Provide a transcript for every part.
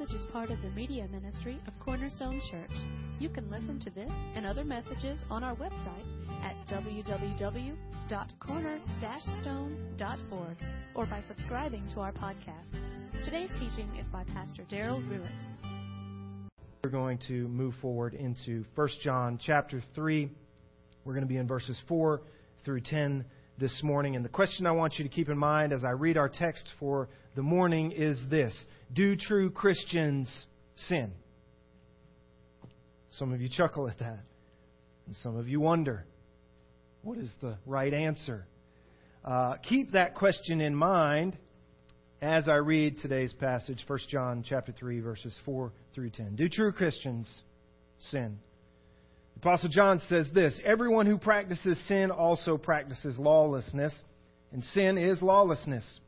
message is part of the media ministry of Cornerstone Church. You can listen to this and other messages on our website at www.corner-stone.org or by subscribing to our podcast. Today's teaching is by Pastor Daryl Ruiz. We're going to move forward into 1 John chapter 3. We're going to be in verses 4 through 10 this morning. And the question I want you to keep in mind as I read our text for the morning is this Do true Christians sin? Some of you chuckle at that. And some of you wonder what is the right answer? Uh, keep that question in mind as I read today's passage, 1 John chapter 3, verses 4 through 10. Do true Christians sin? The Apostle John says this Everyone who practices sin also practices lawlessness, and sin is lawlessness.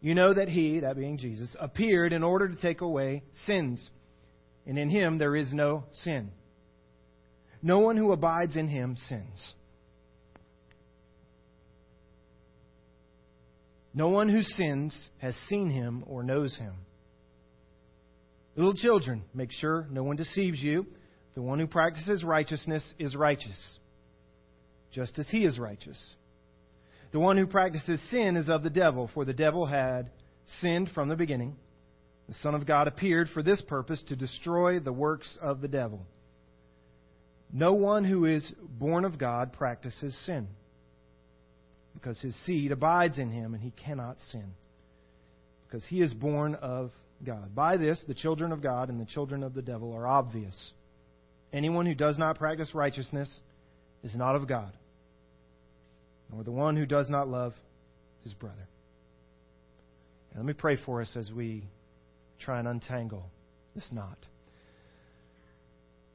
You know that he, that being Jesus, appeared in order to take away sins, and in him there is no sin. No one who abides in him sins. No one who sins has seen him or knows him. Little children, make sure no one deceives you. The one who practices righteousness is righteous, just as he is righteous. The one who practices sin is of the devil, for the devil had sinned from the beginning. The Son of God appeared for this purpose to destroy the works of the devil. No one who is born of God practices sin, because his seed abides in him and he cannot sin, because he is born of God. By this, the children of God and the children of the devil are obvious. Anyone who does not practice righteousness is not of God, nor the one who does not love his brother. And let me pray for us as we try and untangle this knot.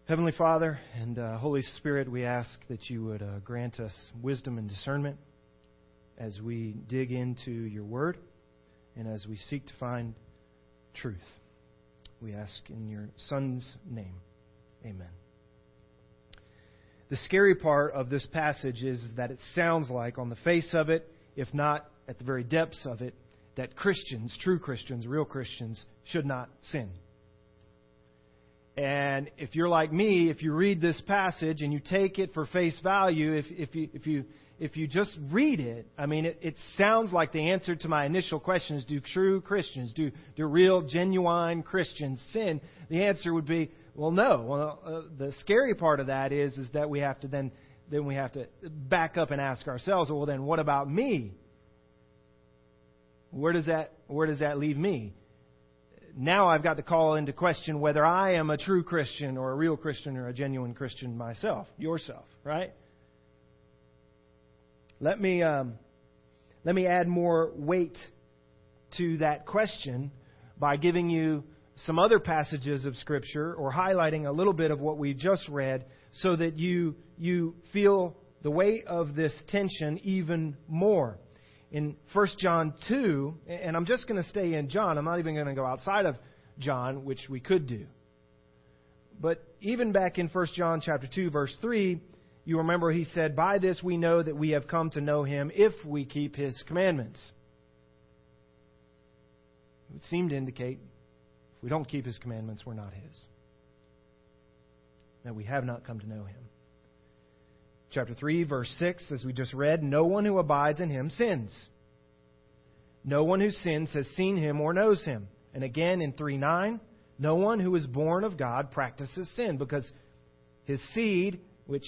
Heavenly Father and uh, Holy Spirit, we ask that you would uh, grant us wisdom and discernment as we dig into your word and as we seek to find truth. We ask in your Son's name. Amen. The scary part of this passage is that it sounds like, on the face of it, if not at the very depths of it, that Christians, true Christians, real Christians, should not sin. And if you're like me, if you read this passage and you take it for face value, if, if, you, if, you, if you just read it, I mean, it, it sounds like the answer to my initial question is do true Christians, do, do real, genuine Christians sin? The answer would be well, no. Well, uh, the scary part of that is is that we have to then then we have to back up and ask ourselves, well, then what about me? Where does that where does that leave me? Now I've got to call into question whether I am a true Christian or a real Christian or a genuine Christian myself, yourself, right? Let me um, let me add more weight to that question by giving you some other passages of Scripture or highlighting a little bit of what we just read so that you, you feel the weight of this tension even more. In 1 John 2, and I'm just going to stay in John, I'm not even going to go outside of John, which we could do. But even back in 1 John chapter 2 verse 3, you remember he said, "By this we know that we have come to know him if we keep his commandments." It would seem to indicate we don't keep his commandments, we're not his. That we have not come to know him. Chapter 3, verse 6, as we just read, no one who abides in him sins. No one who sins has seen him or knows him. And again in 3 9, no one who is born of God practices sin because his seed, which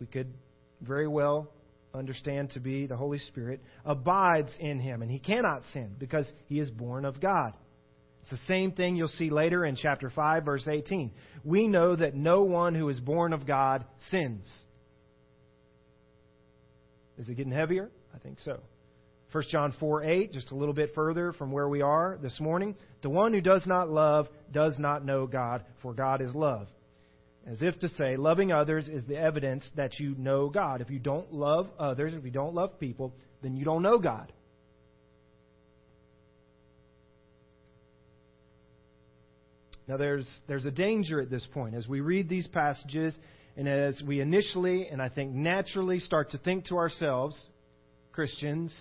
we could very well understand to be the Holy Spirit, abides in him. And he cannot sin because he is born of God. It's the same thing you'll see later in chapter 5, verse 18. We know that no one who is born of God sins. Is it getting heavier? I think so. 1 John 4 8, just a little bit further from where we are this morning. The one who does not love does not know God, for God is love. As if to say, loving others is the evidence that you know God. If you don't love others, if you don't love people, then you don't know God. Now, there's, there's a danger at this point. As we read these passages, and as we initially, and I think naturally, start to think to ourselves, Christians,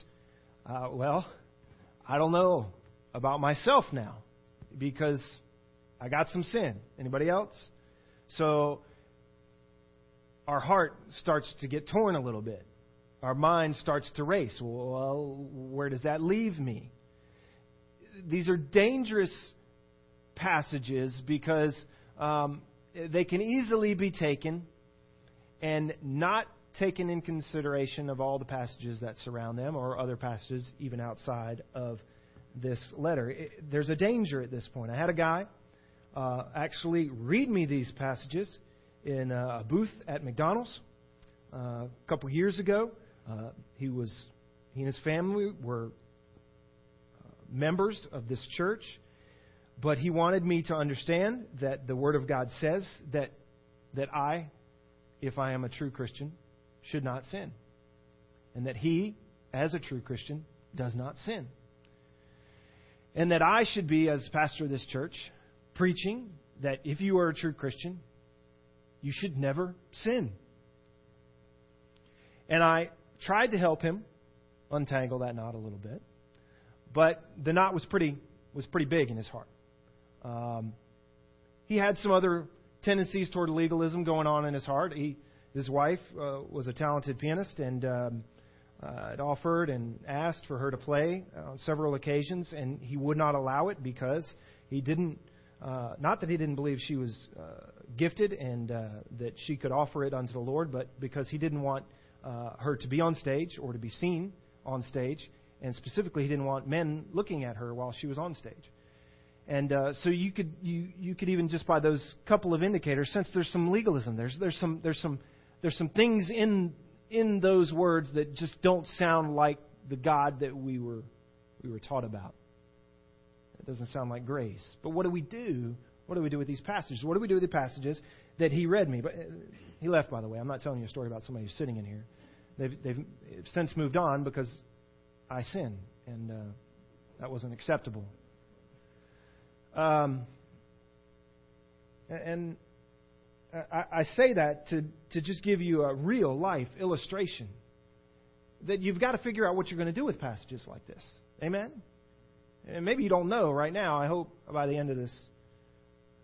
uh, well, I don't know about myself now. because I got some sin. Anybody else? So our heart starts to get torn a little bit. Our mind starts to race. Well, where does that leave me? These are dangerous passages because um, they can easily be taken and not taken in consideration of all the passages that surround them or other passages even outside of this letter. It, there's a danger at this point. I had a guy uh, actually read me these passages in a booth at McDonald's uh, a couple years ago. Uh, he was he and his family were uh, members of this church, but he wanted me to understand that the Word of God says that that I, if I am a true Christian, should not sin, and that he, as a true Christian, does not sin, and that I should be, as pastor of this church, preaching that if you are a true Christian, you should never sin. And I tried to help him untangle that knot a little bit, but the knot was pretty was pretty big in his heart. Um, he had some other tendencies toward legalism going on in his heart. He, his wife uh, was a talented pianist and um, uh, had offered and asked for her to play on several occasions, and he would not allow it because he didn't. Uh, not that he didn't believe she was uh, gifted and uh, that she could offer it unto the Lord, but because he didn't want uh, her to be on stage or to be seen on stage, and specifically he didn't want men looking at her while she was on stage. And uh, so you could you you could even just by those couple of indicators sense there's some legalism. There's there's some there's some there's some things in in those words that just don't sound like the God that we were we were taught about. It doesn't sound like grace. But what do we do? What do we do with these passages? What do we do with the passages that he read me? But uh, he left, by the way. I'm not telling you a story about somebody who's sitting in here. They've, they've since moved on because I sinned, and uh, that wasn't acceptable. Um, and I, say that to, to just give you a real life illustration that you've got to figure out what you're going to do with passages like this. Amen? And maybe you don't know right now. I hope by the end of this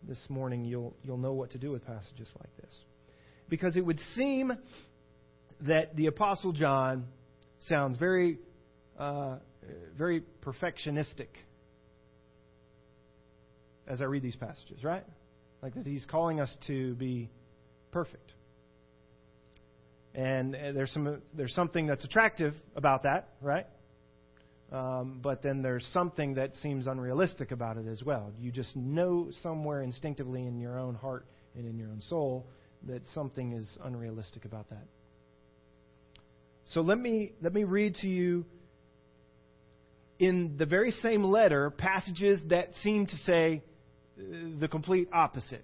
this morning you'll you'll know what to do with passages like this. Because it would seem that the apostle John sounds very uh, very perfectionistic as I read these passages, right? Like that he's calling us to be perfect. And uh, there's some there's something that's attractive about that, right? Um, but then there's something that seems unrealistic about it as well. You just know somewhere instinctively in your own heart and in your own soul that something is unrealistic about that. So let me let me read to you in the very same letter passages that seem to say the complete opposite.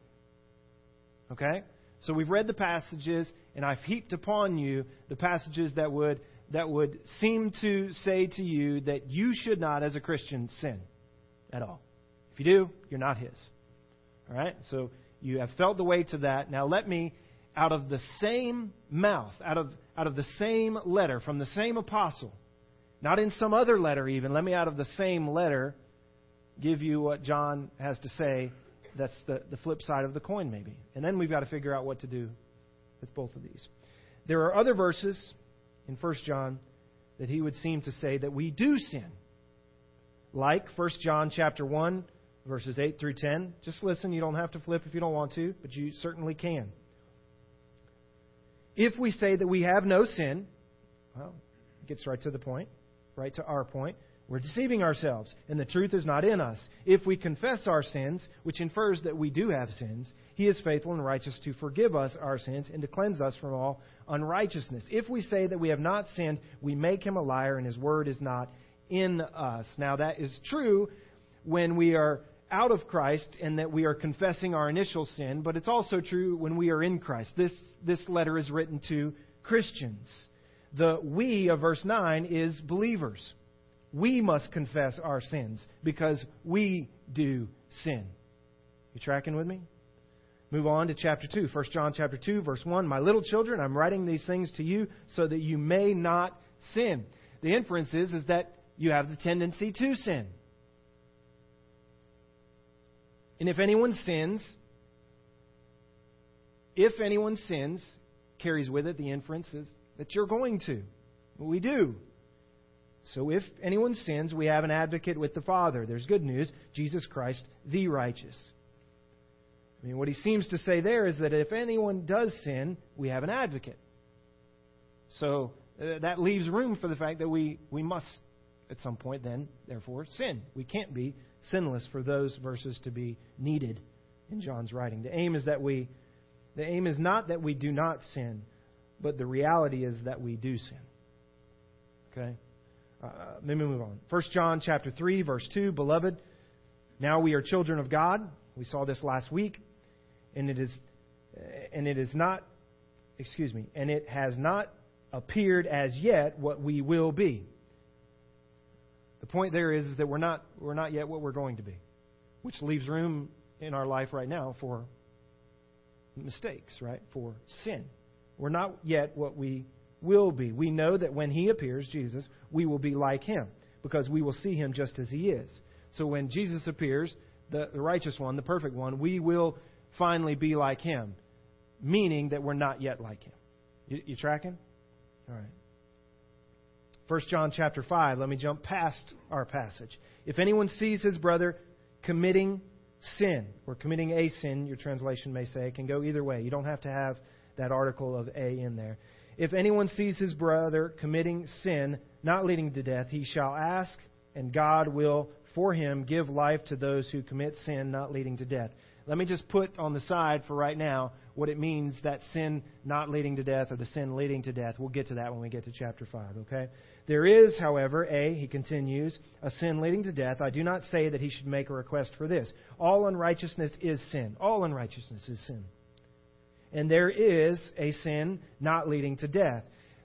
Okay? So we've read the passages, and I've heaped upon you the passages that would, that would seem to say to you that you should not, as a Christian, sin at all. If you do, you're not His. All right? So you have felt the weight of that. Now let me, out of the same mouth, out of, out of the same letter, from the same apostle, not in some other letter even, let me out of the same letter give you what John has to say. That's the, the flip side of the coin, maybe. And then we've got to figure out what to do with both of these. There are other verses in 1 John that he would seem to say that we do sin. Like 1 John chapter 1, verses 8 through 10. Just listen, you don't have to flip if you don't want to, but you certainly can. If we say that we have no sin, well, it gets right to the point, right to our point. We're deceiving ourselves, and the truth is not in us. If we confess our sins, which infers that we do have sins, He is faithful and righteous to forgive us our sins and to cleanse us from all unrighteousness. If we say that we have not sinned, we make Him a liar, and His word is not in us. Now, that is true when we are out of Christ and that we are confessing our initial sin, but it's also true when we are in Christ. This, this letter is written to Christians. The we of verse 9 is believers we must confess our sins because we do sin. You tracking with me? Move on to chapter 2. 1 John chapter 2 verse 1. My little children, I'm writing these things to you so that you may not sin. The inference is, is that you have the tendency to sin. And if anyone sins, if anyone sins, carries with it the inference is that you're going to. We do. So if anyone sins, we have an advocate with the Father. There's good news Jesus Christ, the righteous. I mean, what he seems to say there is that if anyone does sin, we have an advocate. So uh, that leaves room for the fact that we, we must, at some point, then, therefore, sin. We can't be sinless for those verses to be needed in John's writing. The aim is that we, the aim is not that we do not sin, but the reality is that we do sin. Okay? Uh, let me move on. 1 John chapter 3, verse 2, Beloved, now we are children of God. We saw this last week. And it is, and it is not, excuse me, and it has not appeared as yet what we will be. The point there is, is that we're not, we're not yet what we're going to be, which leaves room in our life right now for mistakes, right? For sin. We're not yet what we will be. We know that when He appears, Jesus, we will be like Him because we will see Him just as He is. So when Jesus appears, the, the righteous one, the perfect one, we will finally be like Him, meaning that we're not yet like Him. You, you tracking? All right. 1 John chapter 5, let me jump past our passage. If anyone sees his brother committing sin, or committing a sin, your translation may say, it can go either way. You don't have to have that article of a in there. If anyone sees his brother committing sin, not leading to death, he shall ask, and God will for him give life to those who commit sin, not leading to death. Let me just put on the side for right now what it means that sin not leading to death or the sin leading to death. We'll get to that when we get to chapter 5, okay? There is, however, A, he continues, a sin leading to death. I do not say that he should make a request for this. All unrighteousness is sin. All unrighteousness is sin. And there is a sin not leading to death.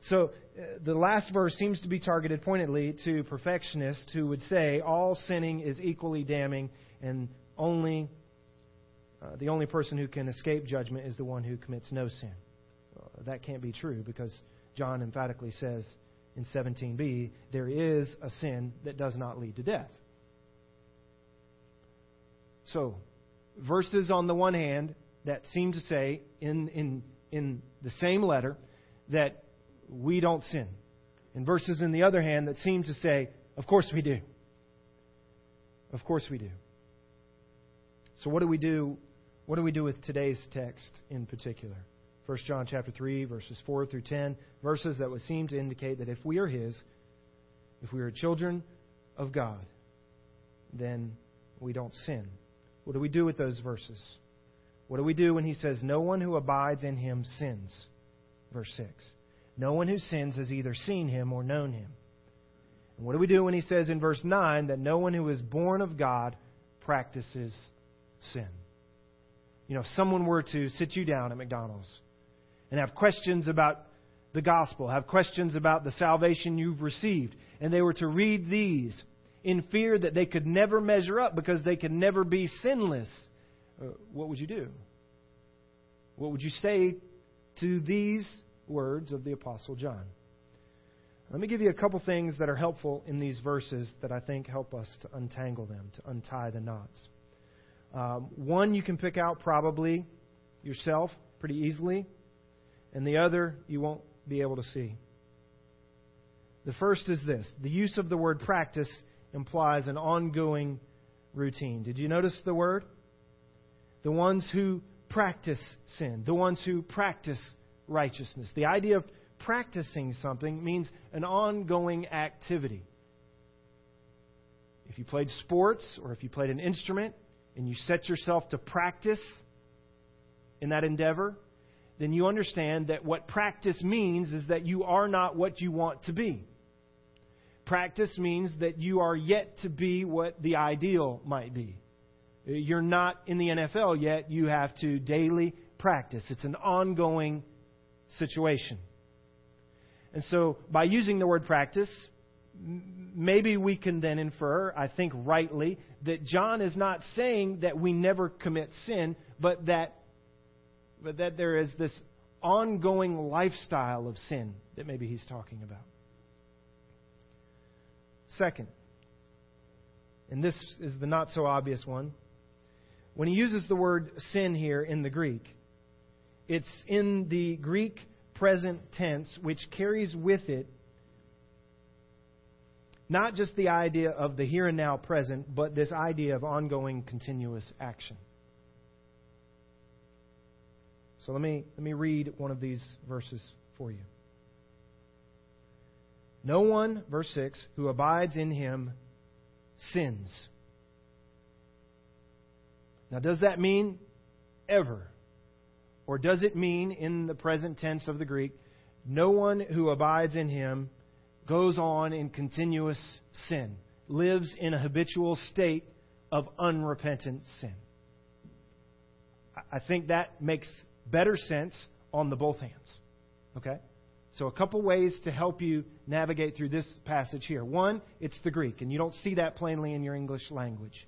So uh, the last verse seems to be targeted pointedly to perfectionists who would say all sinning is equally damning and only uh, the only person who can escape judgment is the one who commits no sin. That can't be true because John emphatically says in 17b there is a sin that does not lead to death. So, verses on the one hand that seem to say in, in, in the same letter that we don't sin, and verses in the other hand that seem to say, of course we do. Of course we do. So, what do we do what do we do with today's text in particular? 1 John chapter 3 verses 4 through 10, verses that would seem to indicate that if we are his, if we are children of God, then we don't sin. What do we do with those verses? What do we do when he says, No one who abides in him sins? Verse 6. No one who sins has either seen him or known him. And what do we do when he says in verse 9 that no one who is born of God practices sin? you know, if someone were to sit you down at McDonald's and have questions about the gospel, have questions about the salvation you've received, and they were to read these in fear that they could never measure up because they could never be sinless, uh, what would you do? What would you say to these words of the Apostle John? Let me give you a couple things that are helpful in these verses that I think help us to untangle them, to untie the knots. Um, one you can pick out probably yourself pretty easily, and the other you won't be able to see. The first is this the use of the word practice implies an ongoing routine. Did you notice the word? The ones who practice sin, the ones who practice righteousness. The idea of practicing something means an ongoing activity. If you played sports or if you played an instrument, and you set yourself to practice in that endeavor, then you understand that what practice means is that you are not what you want to be. Practice means that you are yet to be what the ideal might be. You're not in the NFL yet. You have to daily practice. It's an ongoing situation. And so, by using the word practice, maybe we can then infer, I think rightly, that John is not saying that we never commit sin, but that, but that there is this ongoing lifestyle of sin that maybe he's talking about. Second, and this is the not so obvious one, when he uses the word sin here in the Greek, it's in the Greek present tense, which carries with it not just the idea of the here and now present, but this idea of ongoing continuous action. So let me, let me read one of these verses for you. No one, verse 6, who abides in him sins. Now, does that mean ever? Or does it mean, in the present tense of the Greek, no one who abides in him goes on in continuous sin, lives in a habitual state of unrepentant sin? I think that makes better sense on the both hands. Okay? So, a couple ways to help you navigate through this passage here. One, it's the Greek, and you don't see that plainly in your English language.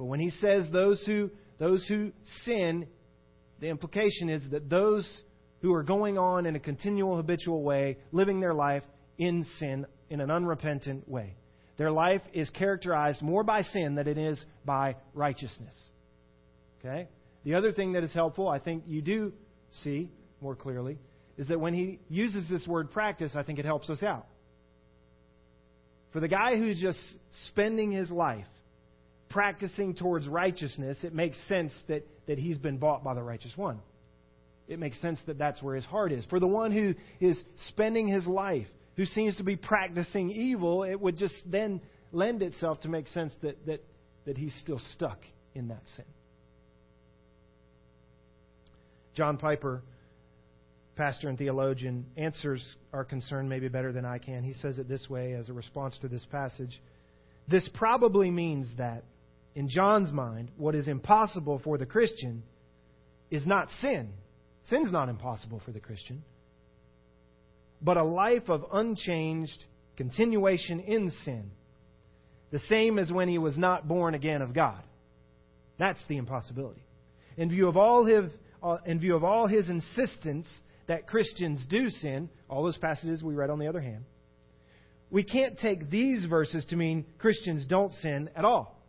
But when he says those who, those who sin, the implication is that those who are going on in a continual, habitual way, living their life in sin in an unrepentant way. Their life is characterized more by sin than it is by righteousness. Okay? The other thing that is helpful, I think you do see more clearly, is that when he uses this word practice, I think it helps us out. For the guy who's just spending his life practicing towards righteousness, it makes sense that, that he's been bought by the righteous one. It makes sense that that's where his heart is. For the one who is spending his life, who seems to be practicing evil, it would just then lend itself to make sense that, that, that he's still stuck in that sin. John Piper, pastor and theologian, answers our concern maybe better than I can. He says it this way as a response to this passage. This probably means that, in John's mind, what is impossible for the Christian is not sin. Sin's not impossible for the Christian. But a life of unchanged continuation in sin. The same as when he was not born again of God. That's the impossibility. In view of all his, uh, in view of all his insistence that Christians do sin, all those passages we read on the other hand, we can't take these verses to mean Christians don't sin at all.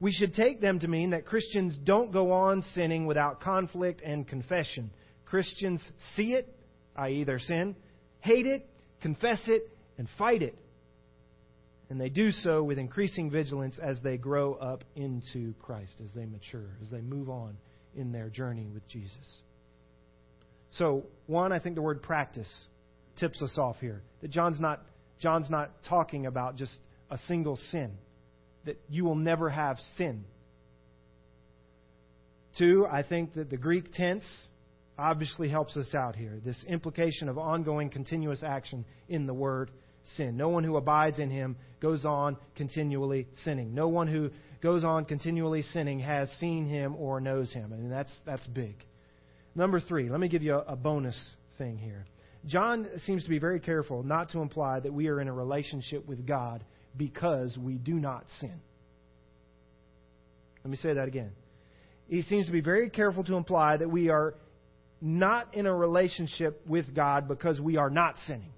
We should take them to mean that Christians don't go on sinning without conflict and confession. Christians see it, i.e., their sin, hate it, confess it, and fight it. And they do so with increasing vigilance as they grow up into Christ, as they mature, as they move on in their journey with Jesus. So, one, I think the word practice tips us off here. That John's not, John's not talking about just a single sin, that you will never have sin. Two, I think that the Greek tense obviously helps us out here. This implication of ongoing, continuous action in the word sin. No one who abides in him goes on continually sinning. No one who goes on continually sinning has seen him or knows him. Mean, that's, that's big. Number three, let me give you a, a bonus thing here. John seems to be very careful not to imply that we are in a relationship with God because we do not sin. Let me say that again. He seems to be very careful to imply that we are not in a relationship with God because we are not sinning.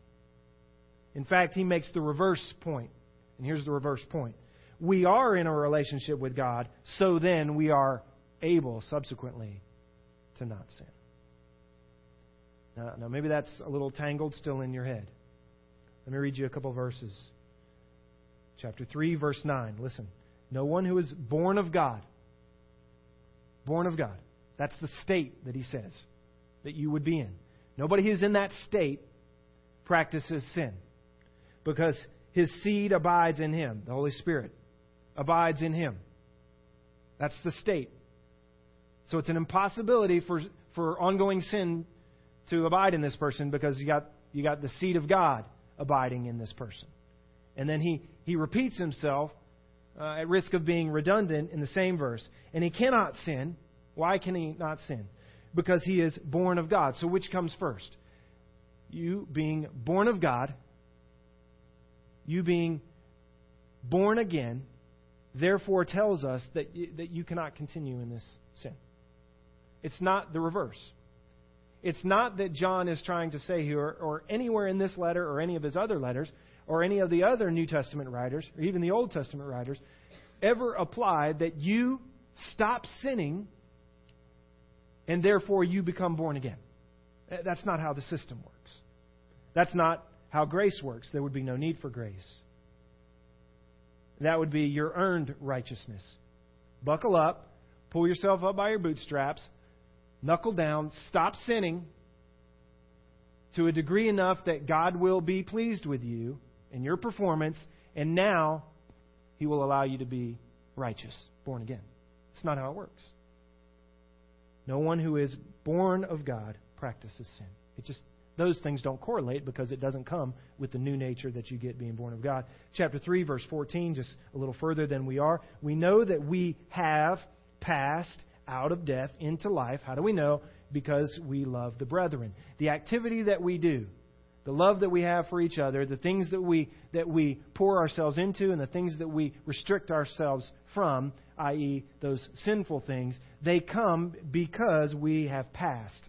In fact, he makes the reverse point. And here's the reverse point. We are in a relationship with God, so then we are able subsequently to not sin. Now, now, maybe that's a little tangled still in your head. Let me read you a couple verses. Chapter 3, verse 9. Listen. No one who is born of God, born of God, that's the state that he says that you would be in. Nobody who's in that state practices sin because his seed abides in him. The Holy Spirit abides in him. That's the state. So it's an impossibility for, for ongoing sin to abide in this person because you got, you got the seed of God abiding in this person. And then he, he repeats himself uh, at risk of being redundant in the same verse. And he cannot sin. Why can he not sin? Because he is born of God. So which comes first? You being born of God, you being born again, therefore tells us that you, that you cannot continue in this sin. It's not the reverse. It's not that John is trying to say here, or anywhere in this letter, or any of his other letters, or any of the other New Testament writers, or even the Old Testament writers, ever applied that you stop sinning and therefore you become born again. Uh, that's not how the system works. That's not how grace works. There would be no need for grace. That would be your earned righteousness. Buckle up, pull yourself up by your bootstraps, knuckle down, stop sinning to a degree enough that God will be pleased with you and your performance, and now He will allow you to be righteous, born again. It's not how it works. No one who is born of God practices sin. It just those things don't correlate because it doesn't come with the new nature that you get being born of God. Chapter 3 verse 14 just a little further than we are. We know that we have passed out of death into life. How do we know? Because we love the brethren. The activity that we do, the love that we have for each other, the things that we that we pour ourselves into and the things that we restrict ourselves from, i.e., those sinful things, they come because we have passed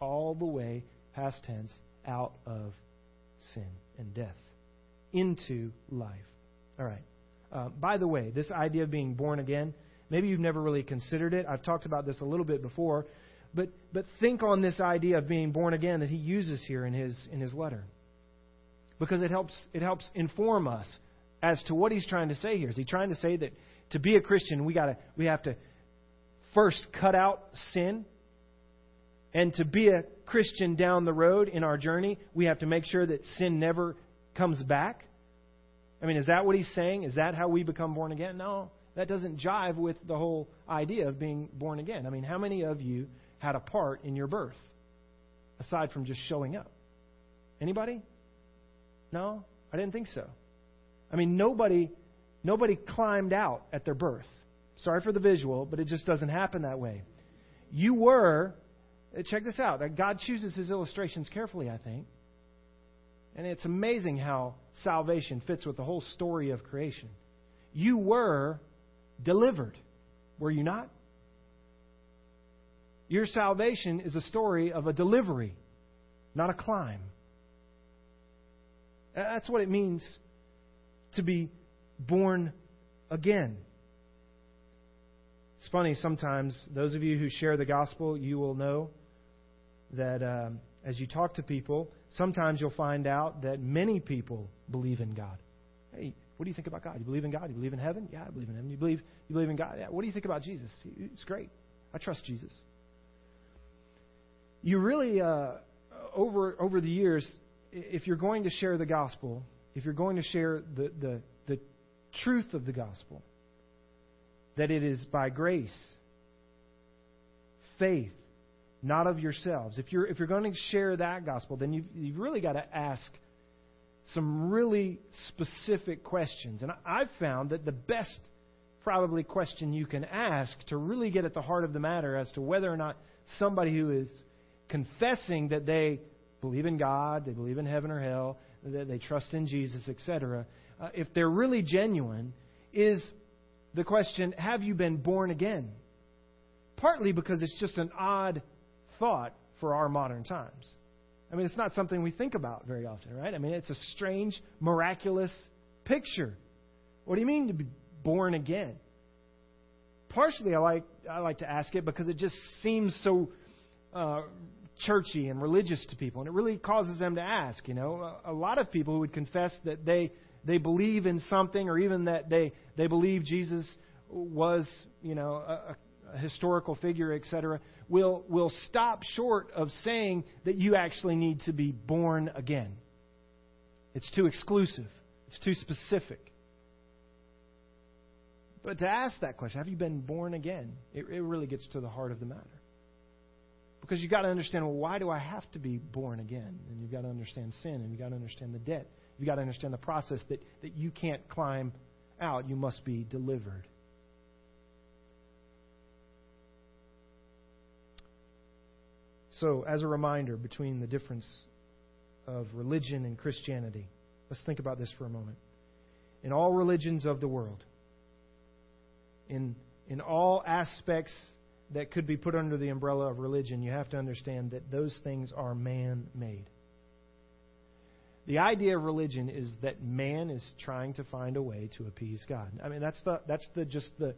all the way, past tense, out of sin and death into life. All right. Uh, by the way, this idea of being born again, maybe you've never really considered it. I've talked about this a little bit before, but but think on this idea of being born again that he uses here in his in his letter, because it helps it helps inform us as to what he's trying to say here. Is he trying to say that to be a Christian we got to we have to first cut out sin and to be a Christian down the road in our journey, we have to make sure that sin never comes back. I mean, is that what he's saying? Is that how we become born again? No, that doesn't jive with the whole idea of being born again. I mean, how many of you had a part in your birth aside from just showing up? Anybody? No, I didn't think so. I mean, nobody nobody climbed out at their birth. Sorry for the visual, but it just doesn't happen that way. You were uh, check this out. God chooses his illustrations carefully, I think. And it's amazing how salvation fits with the whole story of creation. You were delivered, were you not? Your salvation is a story of a delivery, not a climb. That's what it means to be born again. It's funny sometimes, those of you who share the gospel, you will know that um, as you talk to people, sometimes you'll find out that many people believe in God. Hey, what do you think about God? You believe in God? You believe in heaven? Yeah, I believe in heaven. You believe you believe in God? Yeah. What do you think about Jesus? It's great. I trust Jesus. You really uh, over over the years, if you're going to share the gospel, if you're going to share the, the, the truth of the gospel, that it is by grace, faith, not of yourselves. If you're, if you're going to share that gospel, then you've, you've really got to ask some really specific questions. And I've found that the best, probably, question you can ask to really get at the heart of the matter as to whether or not somebody who is confessing that they believe in God, they believe in heaven or hell, that they trust in Jesus, etc., uh, if they're really genuine, is the question, have you been born again? Partly because it's just an odd thought for our modern times. I mean, it's not something we think about very often, right? I mean, it's a strange, miraculous picture. What do you mean to be born again? Partially, I like I like to ask it because it just seems so uh, churchy and religious to people, and it really causes them to ask. You know, a, lot of people who would confess that they they believe in something, or even that they they believe Jesus was, you know, a, a historical figure, etc will, will stop short of saying that you actually need to be born again. It's too exclusive, it's too specific. But to ask that question, have you been born again? It, it really gets to the heart of the matter. Because you've got to understand, well, why do I have to be born again? And you've got to understand sin, and you've got to understand the debt. You've got to understand the process that, that you can't climb out. You must be delivered. So, as a reminder between the difference of religion and Christianity, let's think about this for a moment. In all religions of the world, in, in all aspects that could be put under the umbrella of religion, you have to understand that those things are man made. The idea of religion is that man is trying to find a way to appease God. I mean, that's the, that's the, just the,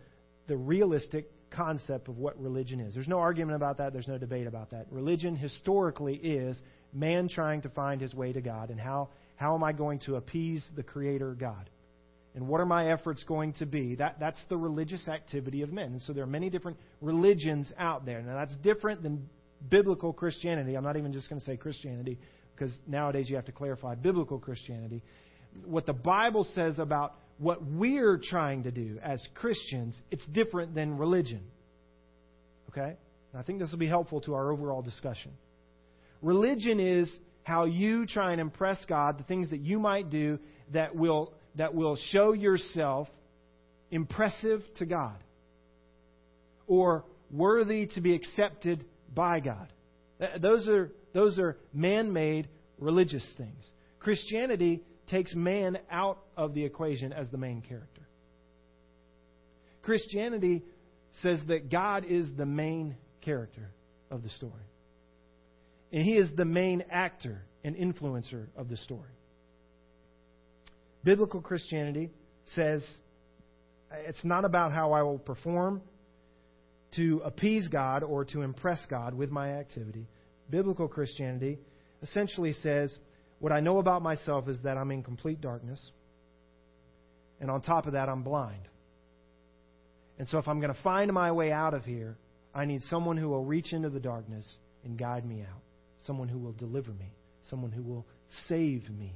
the realistic concept of what religion is. There's no argument about that, there's no debate about that. Religion historically is man trying to find his way to God and how, how am I going to appease the Creator God? And what are my efforts going to be? That, that's the religious activity of men. And so there are many different religions out there. Now, that's different than biblical Christianity. I'm not even just going to say Christianity, because nowadays you have to clarify biblical Christianity. What the Bible says about what we're trying to do as Christians, it's different than religion. Okay? And I think this will be helpful to our overall discussion. Religion is how you try and impress God, the things that you might do that will, that will show yourself impressive to God or worthy to be accepted by God. Those are, those are man made religious things. Christianity takes man out of the equation as the main character. Christianity says that God is the main character of the story. And He is the main actor and influencer of the story. Biblical Christianity says it's not about how I will perform to appease God or to impress God with my activity. Biblical Christianity essentially says what I know about myself is that I'm in complete darkness. And on top of that, I'm blind. And so if I'm going to find my way out of here, I need someone who will reach into the darkness and guide me out. Someone who will deliver me. Someone who will save me.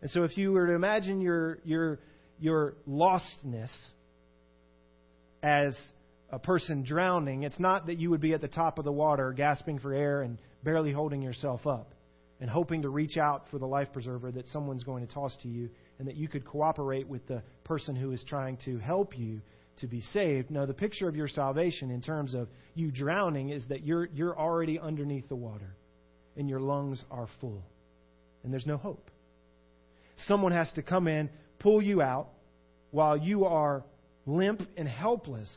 And so if you were to imagine your, your, your lostness as a person drowning, it's not that you would be at the top of the water gasping for air and barely holding yourself up and hoping to reach out for the life preserver that someone's going to toss to you and that you could cooperate with the person who is trying to help you to be saved. No, the picture of your salvation in terms of you drowning is that you're, you're already underneath the water and your lungs are full and there's no hope. Someone has to come in, pull you out while you are limp and helpless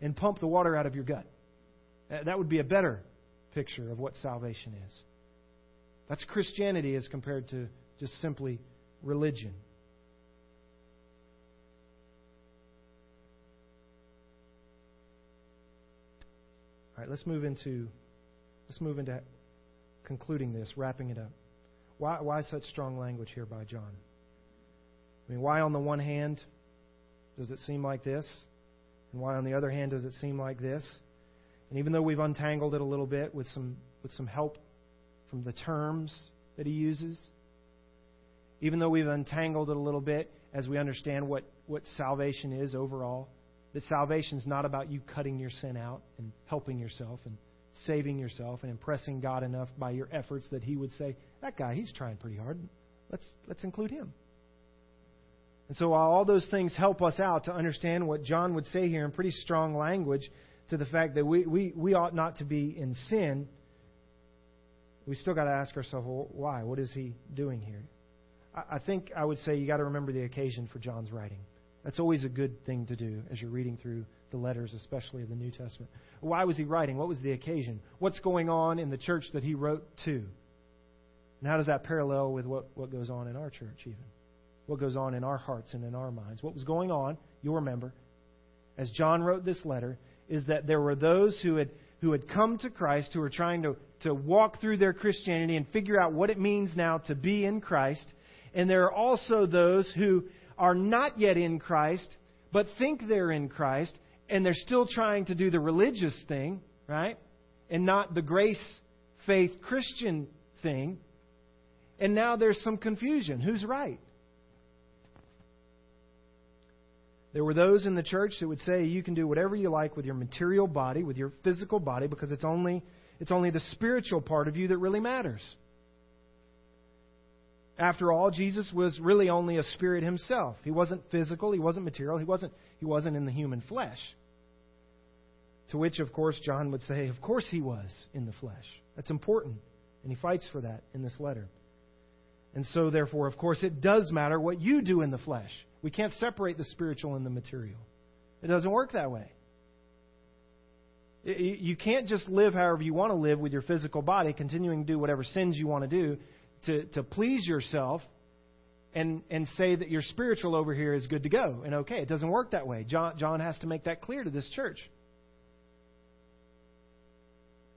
and pump the water out of your gut. That would be a better picture of what salvation is. That's Christianity as compared to just simply religion. All right, let's move into let's move into concluding this, wrapping it up. Why, why such strong language here by John? I mean, why on the one hand does it seem like this? And why on the other hand does it seem like this? And even though we've untangled it a little bit with some with some help from the terms that he uses. Even though we've untangled it a little bit as we understand what, what salvation is overall, that salvation is not about you cutting your sin out and helping yourself and saving yourself and impressing God enough by your efforts that he would say, That guy, he's trying pretty hard. Let's, let's include him. And so, while all those things help us out to understand what John would say here in pretty strong language to the fact that we, we, we ought not to be in sin, we still got to ask ourselves, well, why? What is he doing here? I think I would say you got to remember the occasion for John's writing. That's always a good thing to do as you're reading through the letters, especially of the New Testament. Why was he writing? What was the occasion? What's going on in the church that he wrote to? And how does that parallel with what, what goes on in our church, even? What goes on in our hearts and in our minds? What was going on, you'll remember, as John wrote this letter, is that there were those who had, who had come to Christ, who were trying to to walk through their Christianity and figure out what it means now to be in Christ. And there are also those who are not yet in Christ, but think they're in Christ, and they're still trying to do the religious thing, right? And not the grace, faith, Christian thing. And now there's some confusion. Who's right? There were those in the church that would say you can do whatever you like with your material body, with your physical body, because it's only it's only the spiritual part of you that really matters. After all, Jesus was really only a spirit himself. He wasn't physical, he wasn't material, he wasn't, he wasn't in the human flesh. To which, of course, John would say, Of course he was in the flesh. That's important. And he fights for that in this letter. And so, therefore, of course, it does matter what you do in the flesh. We can't separate the spiritual and the material. It doesn't work that way. You can't just live however you want to live with your physical body, continuing to do whatever sins you want to do to, to please yourself and, and say that your spiritual over here is good to go and okay. It doesn't work that way. John, John has to make that clear to this church.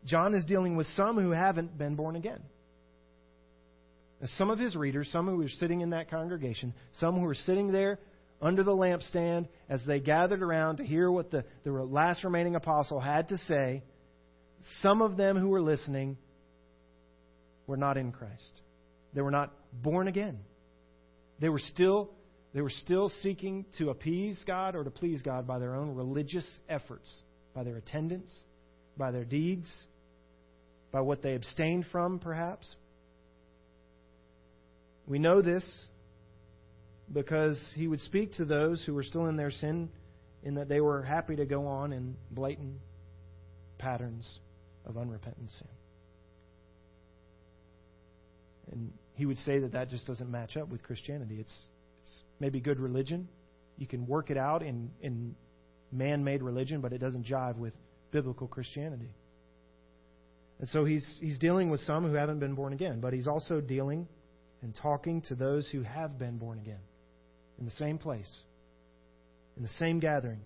John is dealing with some who haven't been born again. some of his readers, some who were sitting in that congregation, some who were sitting there under the lampstand as they gathered around to hear what the, the last remaining apostle had to say, some of them who were listening were not in Christ. They were not born again. They were still they were still seeking to appease God or to please God by their own religious efforts, by their attendance, by their deeds, by what they abstained from, perhaps. We know this because he would speak to those who were still in their sin in that they were happy to go on in blatant patterns of unrepentant sin. And he would say that that just doesn't match up with Christianity. It's, it's maybe good religion. You can work it out in, in man made religion, but it doesn't jive with biblical Christianity. And so he's, he's dealing with some who haven't been born again, but he's also dealing and talking to those who have been born again in the same place, in the same gathering.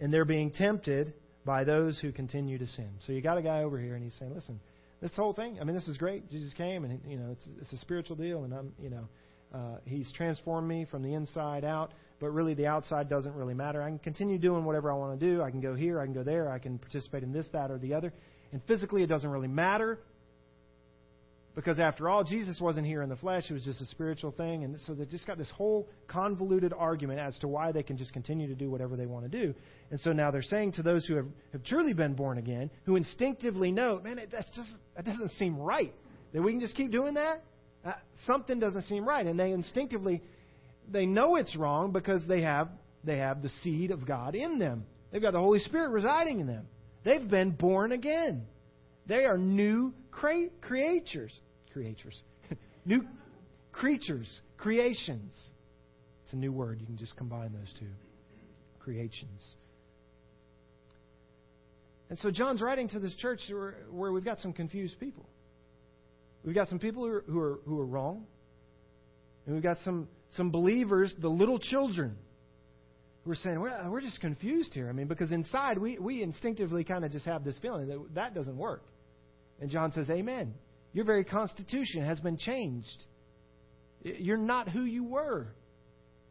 And they're being tempted by those who continue to sin. So you got a guy over here, and he's saying, "Listen, this whole thing. I mean, this is great. Jesus came, and you know, it's it's a spiritual deal, and I'm, you know, uh, He's transformed me from the inside out. But really, the outside doesn't really matter. I can continue doing whatever I want to do. I can go here, I can go there, I can participate in this, that, or the other. And physically, it doesn't really matter because after all, Jesus wasn't here in the flesh, it was just a spiritual thing. And so they just got this whole convoluted argument as to why they can just continue to do whatever they want to do. And so now they're saying to those who have, have truly been born again, who instinctively know, man, it, that's just, that doesn't seem right, that we can just keep doing that? Uh, something doesn't seem right. And they instinctively, they know it's wrong because they have, they have the seed of God in them. They've got the Holy Spirit residing in them. They've been born again. They are new cre- creatures creatures. new creatures, creations. It's a new word. You can just combine those two. Creations. And so John's writing to this church where, where we've got some confused people. We've got some people who are, who are, who are wrong. And we've got some, some believers, the little children, who are saying, well, we're just confused here. I mean, because inside we, we instinctively kind of just have this feeling that that doesn't work. And John says, Amen. Your very constitution has been changed. You're not who you were.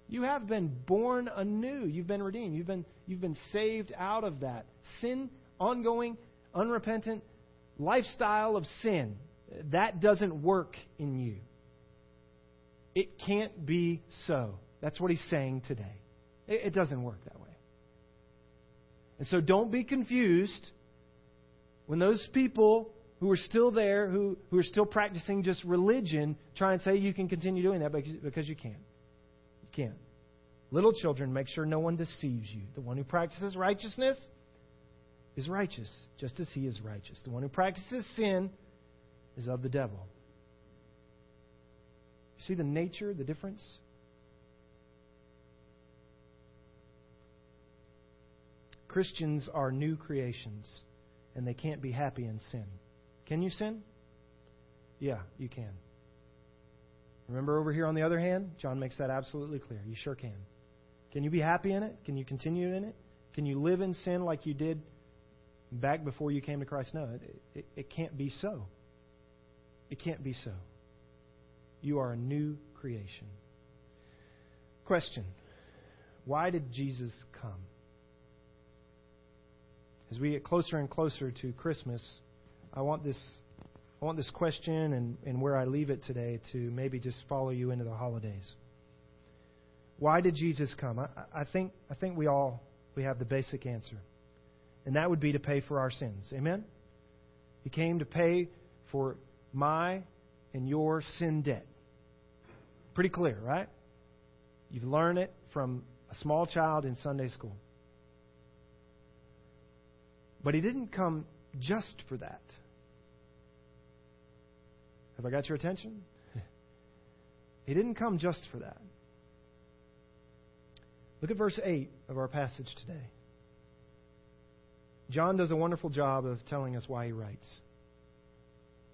You have been born anew. You've been redeemed. You've been, you've been saved out of that sin, ongoing, unrepentant lifestyle of sin. That doesn't work in you. It can't be so. That's what he's saying today. It, it doesn't work that way. And so don't be confused when those people who are still there, who, who are still practicing just religion, try and say you can continue doing that because, because you can't. You can't. Little children, make sure no one deceives you. The one who practices righteousness is righteous, just as he is righteous. The one who practices sin is of the devil. You see the nature, the difference? Christians are new creations, and they can't be happy in sin. Can you sin? Yeah, you can. Remember over here on the other hand, John makes that absolutely clear. You sure can. Can you be happy in it? Can you continue in it? Can you live in sin like you did back before you came to Christ? No, it, it, it can't be so. It can't be so. You are a new creation. Question Why did Jesus come? As we get closer and closer to Christmas, I want this I want this question and, and where I leave it today to maybe just follow you into the holidays. Why did Jesus come? I, I think I think we all we have the basic answer. And that would be to pay for our sins. Amen? He came to pay for my and your sin debt. Pretty clear, right? You've learned it from a small child in Sunday school. But he didn't come just for that. Have I got your attention? he didn't come just for that. Look at verse 8 of our passage today. John does a wonderful job of telling us why he writes.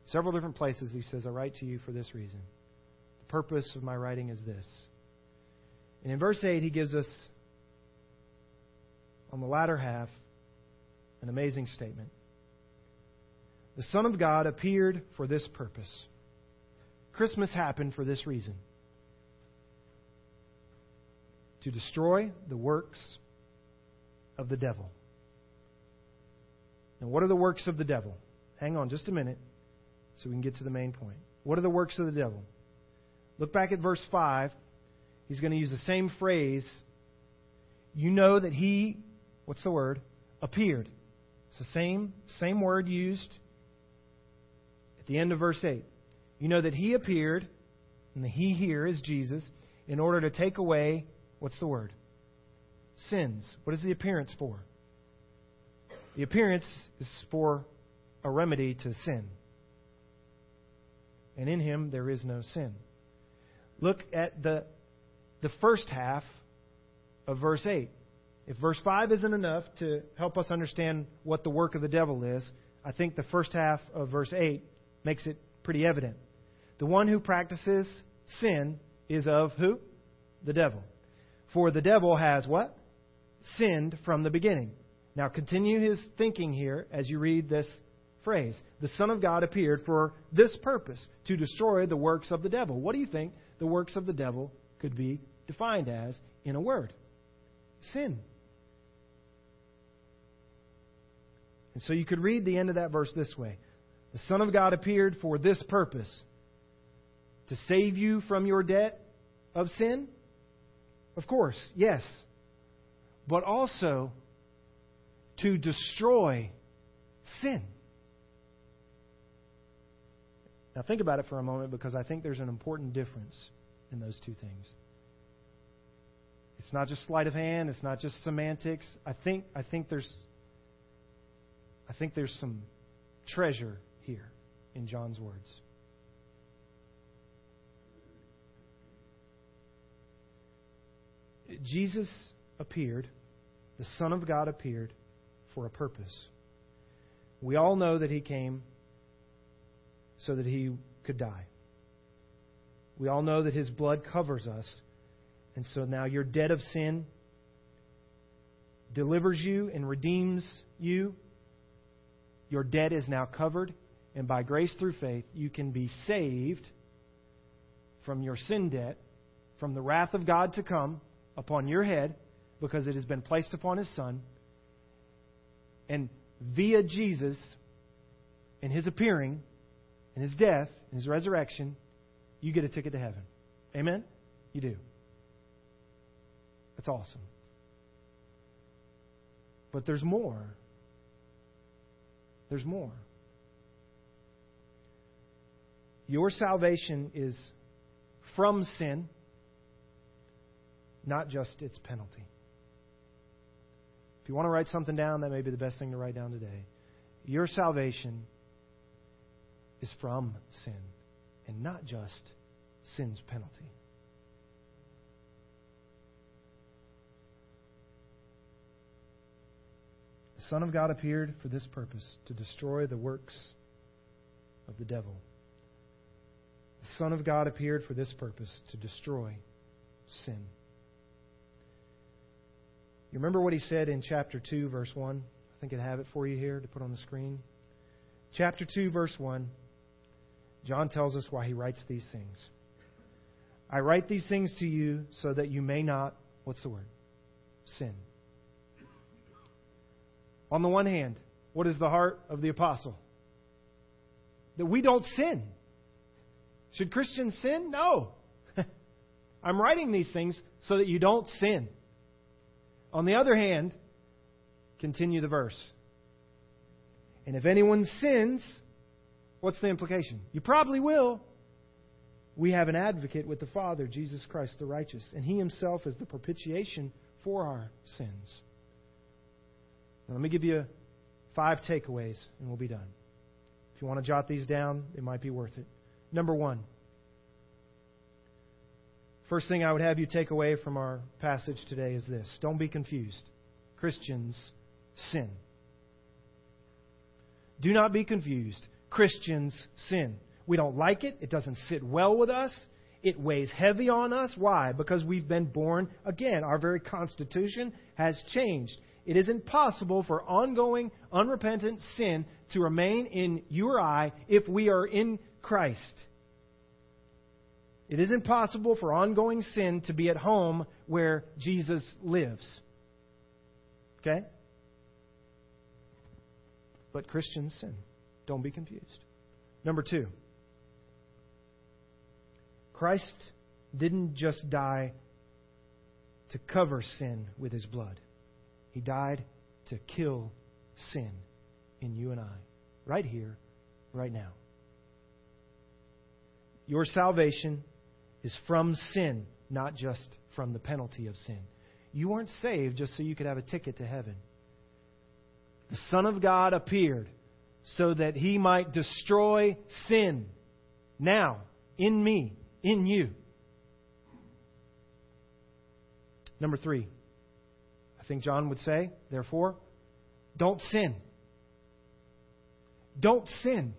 Several different places he says, I write to you for this reason. The purpose of my writing is this. And in verse 8, he gives us, on the latter half, an amazing statement. The Son of God appeared for this purpose. Christmas happened for this reason to destroy the works of the devil. Now, what are the works of the devil? Hang on just a minute so we can get to the main point. What are the works of the devil? Look back at verse 5. He's going to use the same phrase. You know that he, what's the word? Appeared. It's the same, same word used at the end of verse 8. You know that he appeared, and the he here is Jesus, in order to take away, what's the word? Sins. What is the appearance for? The appearance is for a remedy to sin. And in him there is no sin. Look at the, the first half of verse 8. If verse 5 isn't enough to help us understand what the work of the devil is, I think the first half of verse 8 makes it pretty evident. The one who practices sin is of who? The devil. For the devil has what? Sinned from the beginning. Now continue his thinking here as you read this phrase. The Son of God appeared for this purpose, to destroy the works of the devil. What do you think the works of the devil could be defined as in a word? Sin. And so you could read the end of that verse this way The Son of God appeared for this purpose to save you from your debt of sin? Of course, yes. But also to destroy sin. Now, think about it for a moment because I think there's an important difference in those two things. It's not just sleight of hand, it's not just semantics. I think, I think, there's, I think there's some treasure here in John's words. Jesus appeared, the Son of God appeared for a purpose. We all know that he came so that he could die. We all know that his blood covers us. And so now your debt of sin delivers you and redeems you. Your debt is now covered. And by grace through faith, you can be saved from your sin debt, from the wrath of God to come upon your head, because it has been placed upon his Son. And via Jesus and his appearing, and his death and his resurrection, you get a ticket to heaven. Amen? You do. That's awesome. But there's more. There's more. Your salvation is from sin, not just its penalty. If you want to write something down, that may be the best thing to write down today. Your salvation is from sin and not just sin's penalty. The Son of God appeared for this purpose to destroy the works of the devil. The Son of God appeared for this purpose to destroy sin. You remember what he said in chapter 2, verse 1? I think I have it for you here to put on the screen. Chapter 2, verse 1. John tells us why he writes these things. I write these things to you so that you may not, what's the word? Sin. On the one hand, what is the heart of the apostle? That we don't sin. Should Christians sin? No. I'm writing these things so that you don't sin. On the other hand, continue the verse. And if anyone sins, What's the implication? You probably will. We have an advocate with the Father, Jesus Christ the righteous, and He Himself is the propitiation for our sins. Now, let me give you five takeaways, and we'll be done. If you want to jot these down, it might be worth it. Number one. First thing I would have you take away from our passage today is this don't be confused. Christians sin. Do not be confused. Christians sin. We don't like it. It doesn't sit well with us. It weighs heavy on us. Why? Because we've been born again. Our very constitution has changed. it is impossible for ongoing, unrepentant sin to remain in you or I if we are in Christ. It is impossible for ongoing sin to be at home where Jesus lives. Okay? But Christians sin. Don't be confused. Number two, Christ didn't just die to cover sin with his blood, he died to kill sin in you and I, right here, right now. Your salvation is from sin, not just from the penalty of sin. You weren't saved just so you could have a ticket to heaven. The Son of God appeared so that he might destroy sin now, in me, in you. Number three, I think John would say, therefore, don't sin. Don't sin.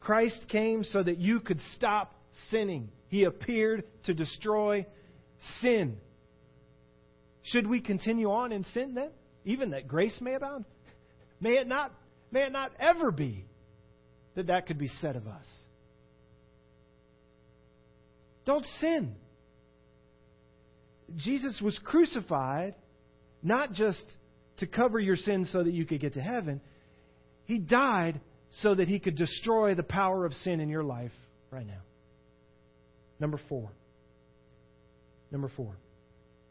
Christ came so that you could stop sinning. He appeared to destroy sin. Should we continue on in sin then? Even that grace may abound? May it not, may it not ever be that that could be said of us. Don't sin. Jesus was crucified not just to cover your sins so that you could get to heaven, He died so that He could destroy the power of sin in your life right now. Number four. Number four.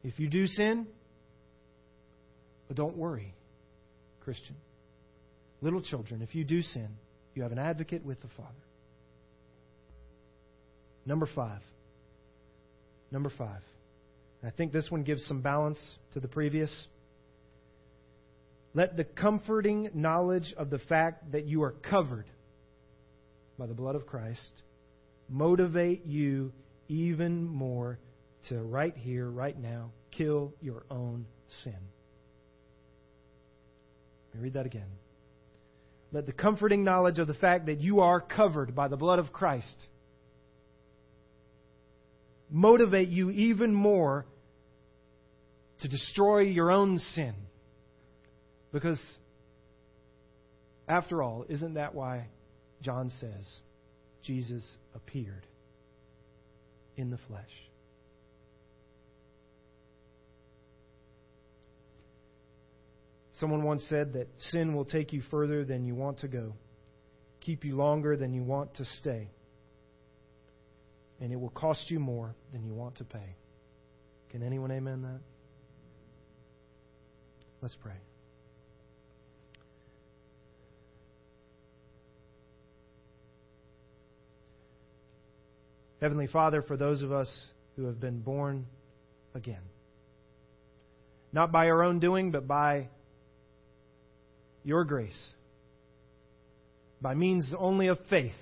If you do sin, but don't worry, Christian. Little children, if you do sin, you have an advocate with the Father. Number five. Number five. I think this one gives some balance to the previous. Let the comforting knowledge of the fact that you are covered by the blood of Christ motivate you even more to right here, right now, kill your own sin. Let me read that again. Let the comforting knowledge of the fact that you are covered by the blood of Christ motivate you even more to destroy your own sin. Because, after all, isn't that why John says Jesus appeared in the flesh? Someone once said that sin will take you further than you want to go, keep you longer than you want to stay, and it will cost you more than you want to pay. Can anyone amen that? Let's pray. Heavenly Father, for those of us who have been born again, not by our own doing, but by your grace, by means only of faith,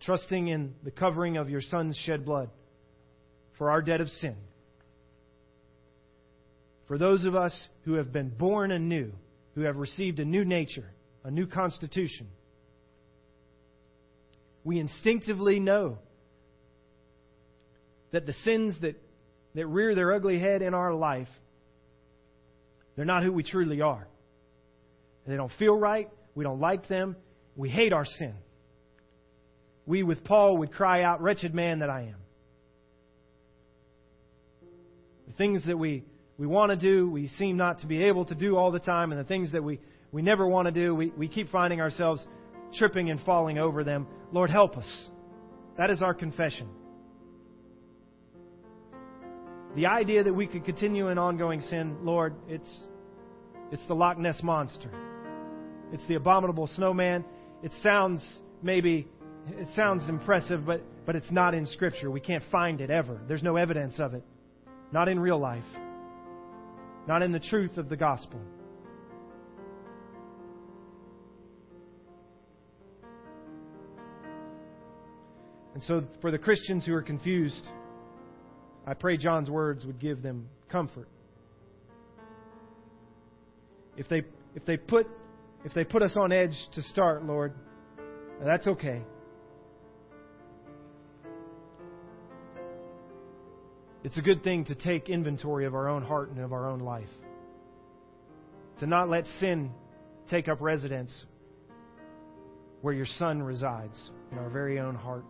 trusting in the covering of your Son's shed blood for our debt of sin. For those of us who have been born anew, who have received a new nature, a new constitution, we instinctively know that the sins that, that rear their ugly head in our life, they're not who we truly are. They don't feel right. We don't like them. We hate our sin. We, with Paul, would cry out, Wretched man that I am. The things that we, we want to do, we seem not to be able to do all the time, and the things that we, we never want to do, we, we keep finding ourselves tripping and falling over them. Lord, help us. That is our confession. The idea that we could continue in ongoing sin, Lord, it's, it's the Loch Ness monster. It's the abominable snowman. It sounds maybe it sounds impressive, but, but it's not in Scripture. We can't find it ever. There's no evidence of it. Not in real life. Not in the truth of the gospel. And so, for the Christians who are confused, I pray John's words would give them comfort. If they, if they put if they put us on edge to start, Lord, that's okay. It's a good thing to take inventory of our own heart and of our own life. to not let sin take up residence where your Son resides in our very own heart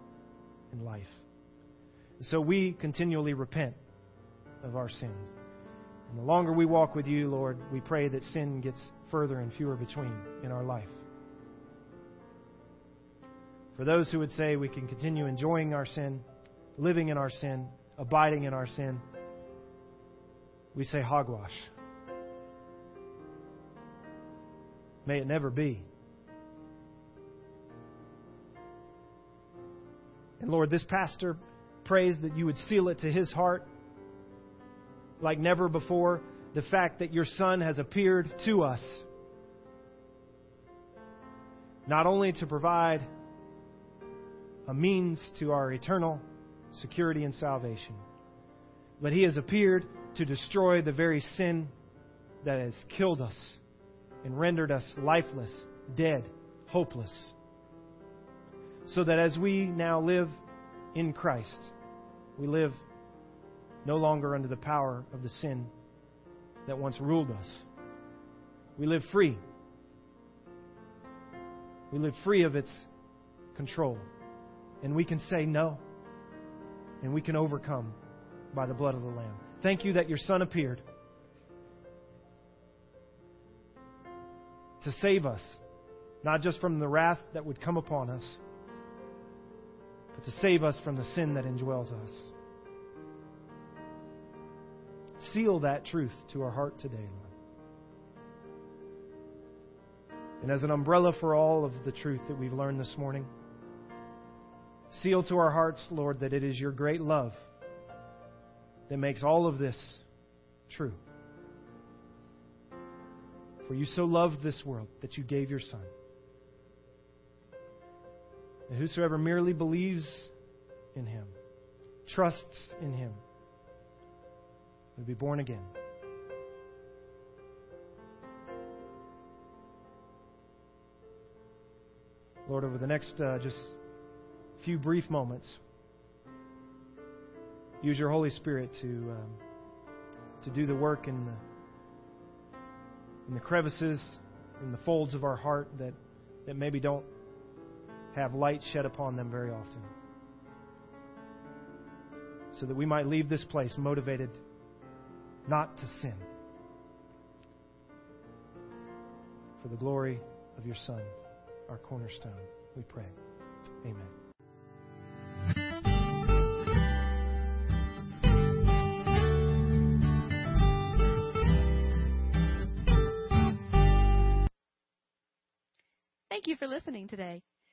and life. So we continually repent of our sins. And the longer we walk with you, Lord, we pray that sin gets further and fewer between in our life. For those who would say we can continue enjoying our sin, living in our sin, abiding in our sin, we say hogwash. May it never be. And Lord, this pastor prays that you would seal it to his heart like never before the fact that your Son has appeared to us, not only to provide a means to our eternal security and salvation, but he has appeared to destroy the very sin that has killed us and rendered us lifeless, dead, hopeless. So that as we now live in Christ, we live no longer under the power of the sin that once ruled us. We live free. We live free of its control. And we can say no. And we can overcome by the blood of the Lamb. Thank you that your Son appeared to save us, not just from the wrath that would come upon us, but to save us from the sin that indwells us. Seal that truth to our heart today, Lord. And as an umbrella for all of the truth that we've learned this morning, seal to our hearts, Lord, that it is your great love that makes all of this true. For you so loved this world that you gave your Son. And whosoever merely believes in him, trusts in him, will be born again. Lord, over the next uh, just few brief moments, use your Holy Spirit to um, to do the work in the in the crevices, in the folds of our heart that that maybe don't have light shed upon them very often, so that we might leave this place motivated not to sin. For the glory of your Son, our cornerstone, we pray. Amen. Thank you for listening today.